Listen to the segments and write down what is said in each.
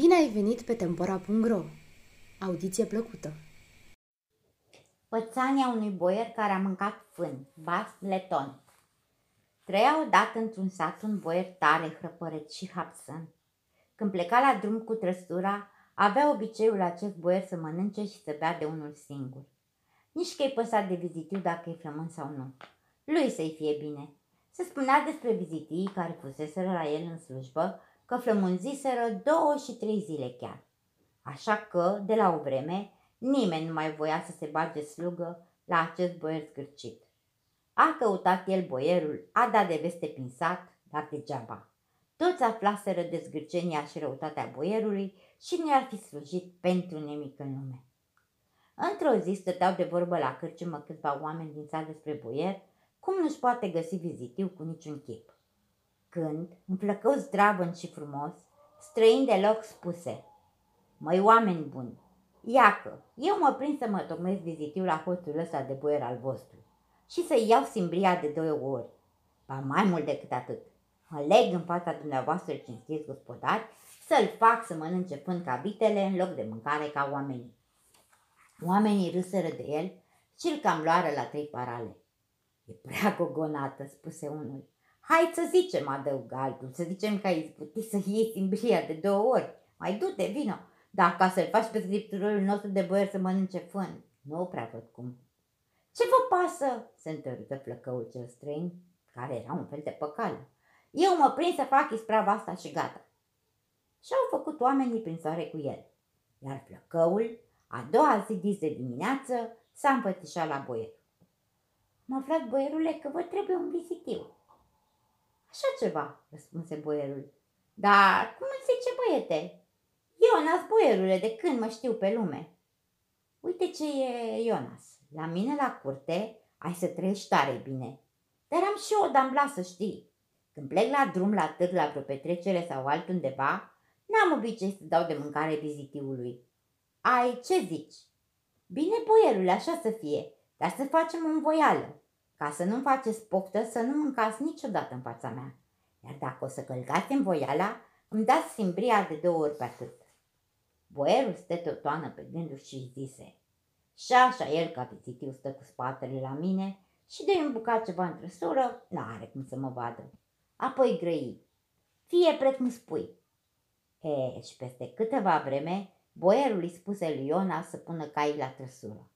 Bine ai venit pe Tempora.ro! Audiție plăcută! Pățania unui boier care a mâncat fân, bas leton. Trăia odată într-un sat un boier tare, hrăpăreț și hapsăn. Când pleca la drum cu trăsura, avea obiceiul acest boier să mănânce și să bea de unul singur. Nici că-i păsa de vizitiu dacă e flămân sau nu. Lui să-i fie bine. Se spunea despre vizitii care fuseseră la el în slujbă că flămânziseră două și trei zile chiar. Așa că, de la o vreme, nimeni nu mai voia să se bage slugă la acest boier zgârcit. A căutat el boierul, a dat de veste prin sat, dar degeaba. Toți aflaseră de zgârcenia și răutatea boierului și nu ar fi slujit pentru nimic în lume. Într-o zi stăteau de vorbă la cârciumă câțiva oameni din sat despre boier, cum nu-și poate găsi vizitiu cu niciun chip. Când, un flăcău zdravăn și frumos, străin deloc spuse, Măi oameni buni, iacă, eu mă prind să mă tocmesc vizitiu la hoțul ăsta de boier al vostru și să iau simbria de două ori, ba mai mult decât atât. Mă leg în fața dumneavoastră cinstiți gospodari să-l fac să mănânce până ca vitele în loc de mâncare ca oamenii. Oamenii râsără de el și îl cam luară la trei parale. E prea gogonată, spuse unul. Hai să zicem, adăugă altul, să zicem că ai izbutit să iei simbria de două ori. Mai du-te, vino, dar ca să-l faci pe scripturul nostru de boier să mănânce fân. Nu prea văd cum. Ce vă pasă? se întărită flăcăul cel străin, care era un fel de păcală. Eu mă prind să fac isprava asta și gata. Și-au făcut oamenii prin soare cu el. Iar flăcăul, a doua zi dis de dimineață, s-a împățișat la boier. M-a aflat boierule că vă trebuie un vizitiu. Așa ceva, răspunse boierul. Dar cum îți zice băiete? Ionas, boierule, de când mă știu pe lume. Uite ce e Ionas. La mine la curte ai să trăiești tare bine. Dar am și o dambla să știi. Când plec la drum la târg, la vreo petrecere sau altundeva, n-am obicei să dau de mâncare vizitiului. Ai, ce zici? Bine, boierule, așa să fie, dar să facem un voială ca să nu faceți poftă să nu mâncați niciodată în fața mea. Iar dacă o să călcați în voiala, îmi dați simbria de două ori pe atât. Boierul stă o toană pe gânduri și zise, și așa el ca vizitiu stă cu spatele la mine și de un bucat ceva în trăsură, n-are cum să mă vadă. Apoi grăi, fie precum spui. E, și peste câteva vreme, boierul îi spuse lui Iona să pună cai la trăsură.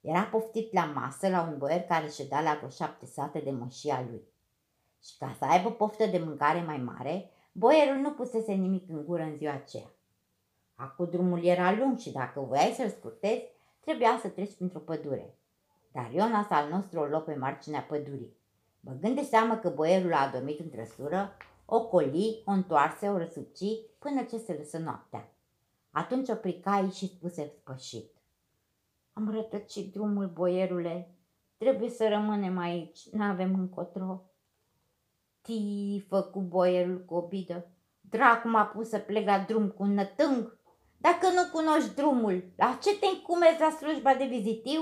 Era poftit la masă la un boier care ședea la vreo șapte sate de moșia lui. Și ca să aibă poftă de mâncare mai mare, boierul nu pusese nimic în gură în ziua aceea. Acum drumul era lung și dacă voiai să-l scurtezi, trebuia să treci printr-o pădure. Dar Ionas al nostru o luă pe marginea pădurii. Băgând de seamă că boierul a adormit în trăsură, o coli, o întoarse, o răsuci până ce se lăsă noaptea. Atunci opri caii și spuse spășit. Am rătăcit drumul, boierule. Trebuie să rămânem aici. N-avem încotro. Tii, făcu boierul cu obidă. Dracu m-a pus să plec la drum cu un nătâng. Dacă nu cunoști drumul, la ce te încumezi la slujba de vizitiu?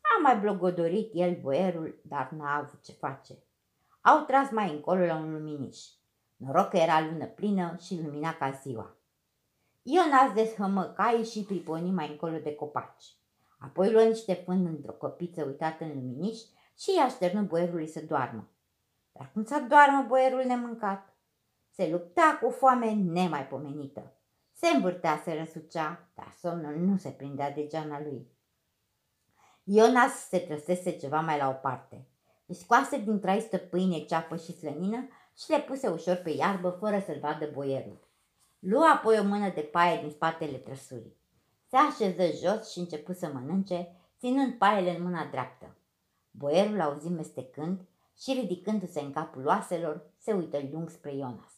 A mai blogodorit el boierul, dar n-a avut ce face. Au tras mai încolo la un luminiș. Noroc că era lună plină și lumina ca ziua. Ionas deshămă caii și priponi mai încolo de copaci. Apoi luă niște fân într-o copiță uitată în luminiș și i-a șternut boierului să doarmă. Dar cum să doarmă boierul nemâncat? Se lupta cu foame nemaipomenită. Se învârtea, se răsucea, dar somnul nu se prindea de geana lui. Ionas se trăsese ceva mai la o parte. Își scoase din traistă pâine, ceapă și slănină și le puse ușor pe iarbă, fără să-l vadă boierul. Luă apoi o mână de paie din spatele trăsurii. Se așeză jos și începu să mănânce, ținând paiele în mâna dreaptă. Boierul auzi mestecând și ridicându-se în capul oaselor, se uită lung spre Ionas.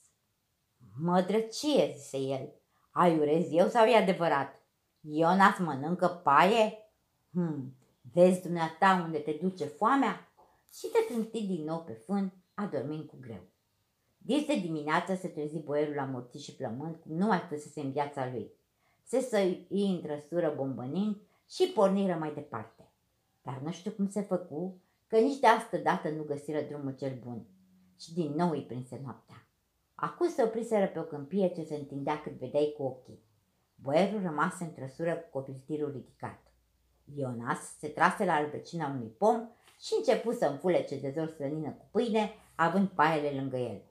Mă drăcie, zise el, ai urez eu sau e adevărat? Ionas mănâncă paie? Hm, vezi dumneata unde te duce foamea? Și te trânti din nou pe fân, adormind cu greu. Dis de dimineață se trezi boierul amorțit și plămând, cum nu mai fusese în viața lui se săi în trăsură bombănind și porniră mai departe. Dar nu știu cum se făcu, că nici de astă dată nu găsiră drumul cel bun și din nou îi prinse noaptea. Acum se opriseră pe o câmpie ce se întindea cât vedeai cu ochii. Boierul rămase în trăsură cu copiltirul ridicat. Ionas se trase la rădăcina unui pom și începu să înfulece de zor slănină cu pâine, având paiele lângă el.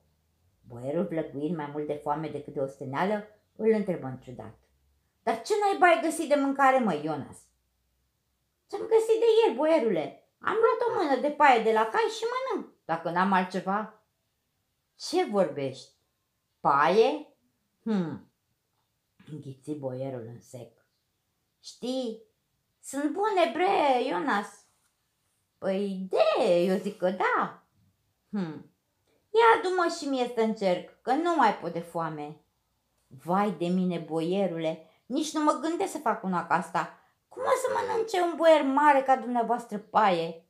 Boierul, vlăguind mai mult de foame decât de osteneală, îl întrebă întrudat. Dar ce naiba ai găsit de mâncare, mă, Ionas? Ce-am găsit de ieri, boierule. Am luat o mână de paie de la cai și mănânc, dacă n-am altceva. Ce vorbești? Paie? Hm, înghiți boierul în sec. Știi, sunt bune bre, Ionas. Păi de, eu zic că da. Hm, ia adu-mă și mie să încerc, că nu mai pot de foame. Vai de mine, boierule, nici nu mă gândesc să fac una ca asta. Cum o să mănânce un boier mare ca dumneavoastră paie?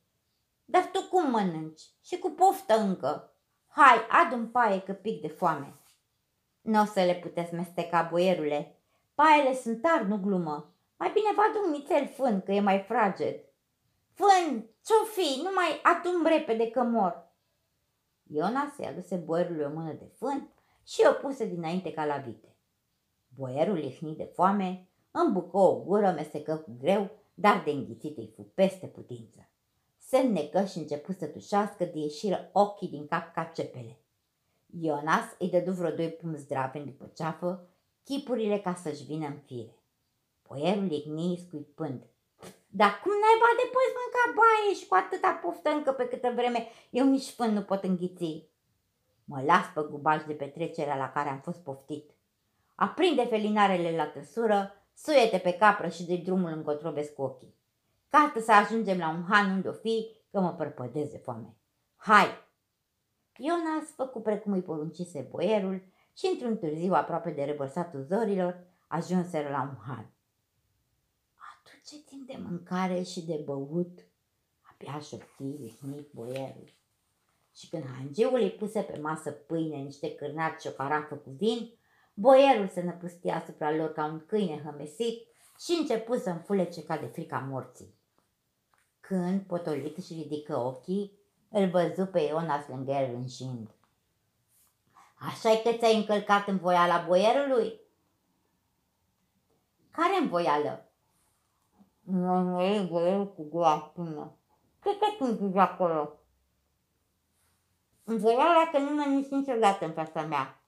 Dar tu cum mănânci? Și cu poftă încă. Hai, adu paie că pic de foame. Nu o să le puteți mesteca, boierule. Paiele sunt tari, nu glumă. Mai bine vă adu un nițel fân, că e mai fraged. Fân, ce-o fi, nu mai adum repede că mor. Iona se aduse boierului o mână de fân și o puse dinainte ca la vite. Boierul lihnit de foame, îmbucă o gură, mestecă cu greu, dar de înghițit îi fu peste putință. Se înnecă și începu să tușească de ieșiră ochii din cap ca cepele. Ionas îi dădu vreo doi pum zdraveni după ceafă, chipurile ca să-și vină în fire. Boierul igni scuipând. Dar cum naiba de poți mânca baie și cu atâta poftă încă pe câtă vreme eu nici fân nu pot înghiți? Mă las pe gubaj de petrecerea la care am fost poftit. Aprinde felinarele la trăsură, suiete pe capră și de drumul încotro cu ochii. Cată să ajungem la un han unde o fi, că mă părpădez de foame. Hai! Ionas făcu precum îi poruncise boierul și într-un târziu aproape de revărsatul zorilor, ajunseră la un han. Aduce timp de mâncare și de băut, abia șopti vihnit boierul. Și când hangeul îi puse pe masă pâine, niște cârnați și o carafă cu vin, boierul se năpustia asupra lor ca un câine hămesit și începu să înfulece ca de frica morții. Când, potolit și ridică ochii, îl văzu pe Ionas lângă el înșind. așa că ți-ai încălcat în voiala boierului? Care în voială? Nu, e boierul cu gura până. Ce te cânti acolo? În voiala că nu mănânci niciodată în fața mea.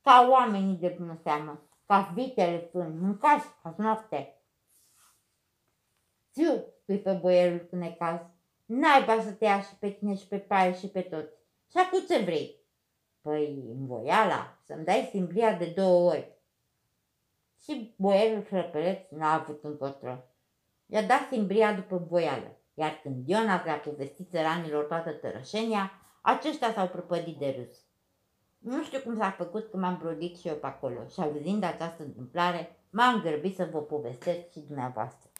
Ca oamenii de bună seamă, ca vitele sunt, mâncați azi noapte. Țiu, spui pe boierul cu necaz. N-ai să te ia și pe tine și pe paie și pe toți. Și acum ce vrei? Păi, în voiala, să-mi dai simblia de două ori. Și boierul hrăpăreț n-a avut încotro. I-a dat simbria după voială, iar când Ion a povestit țăranilor toată tărășenia, aceștia s-au prăpădit de râs. Nu știu cum s-a făcut că m-am brodit și eu pe acolo și auzind această întâmplare, m-am grăbit să vă povestesc și dumneavoastră.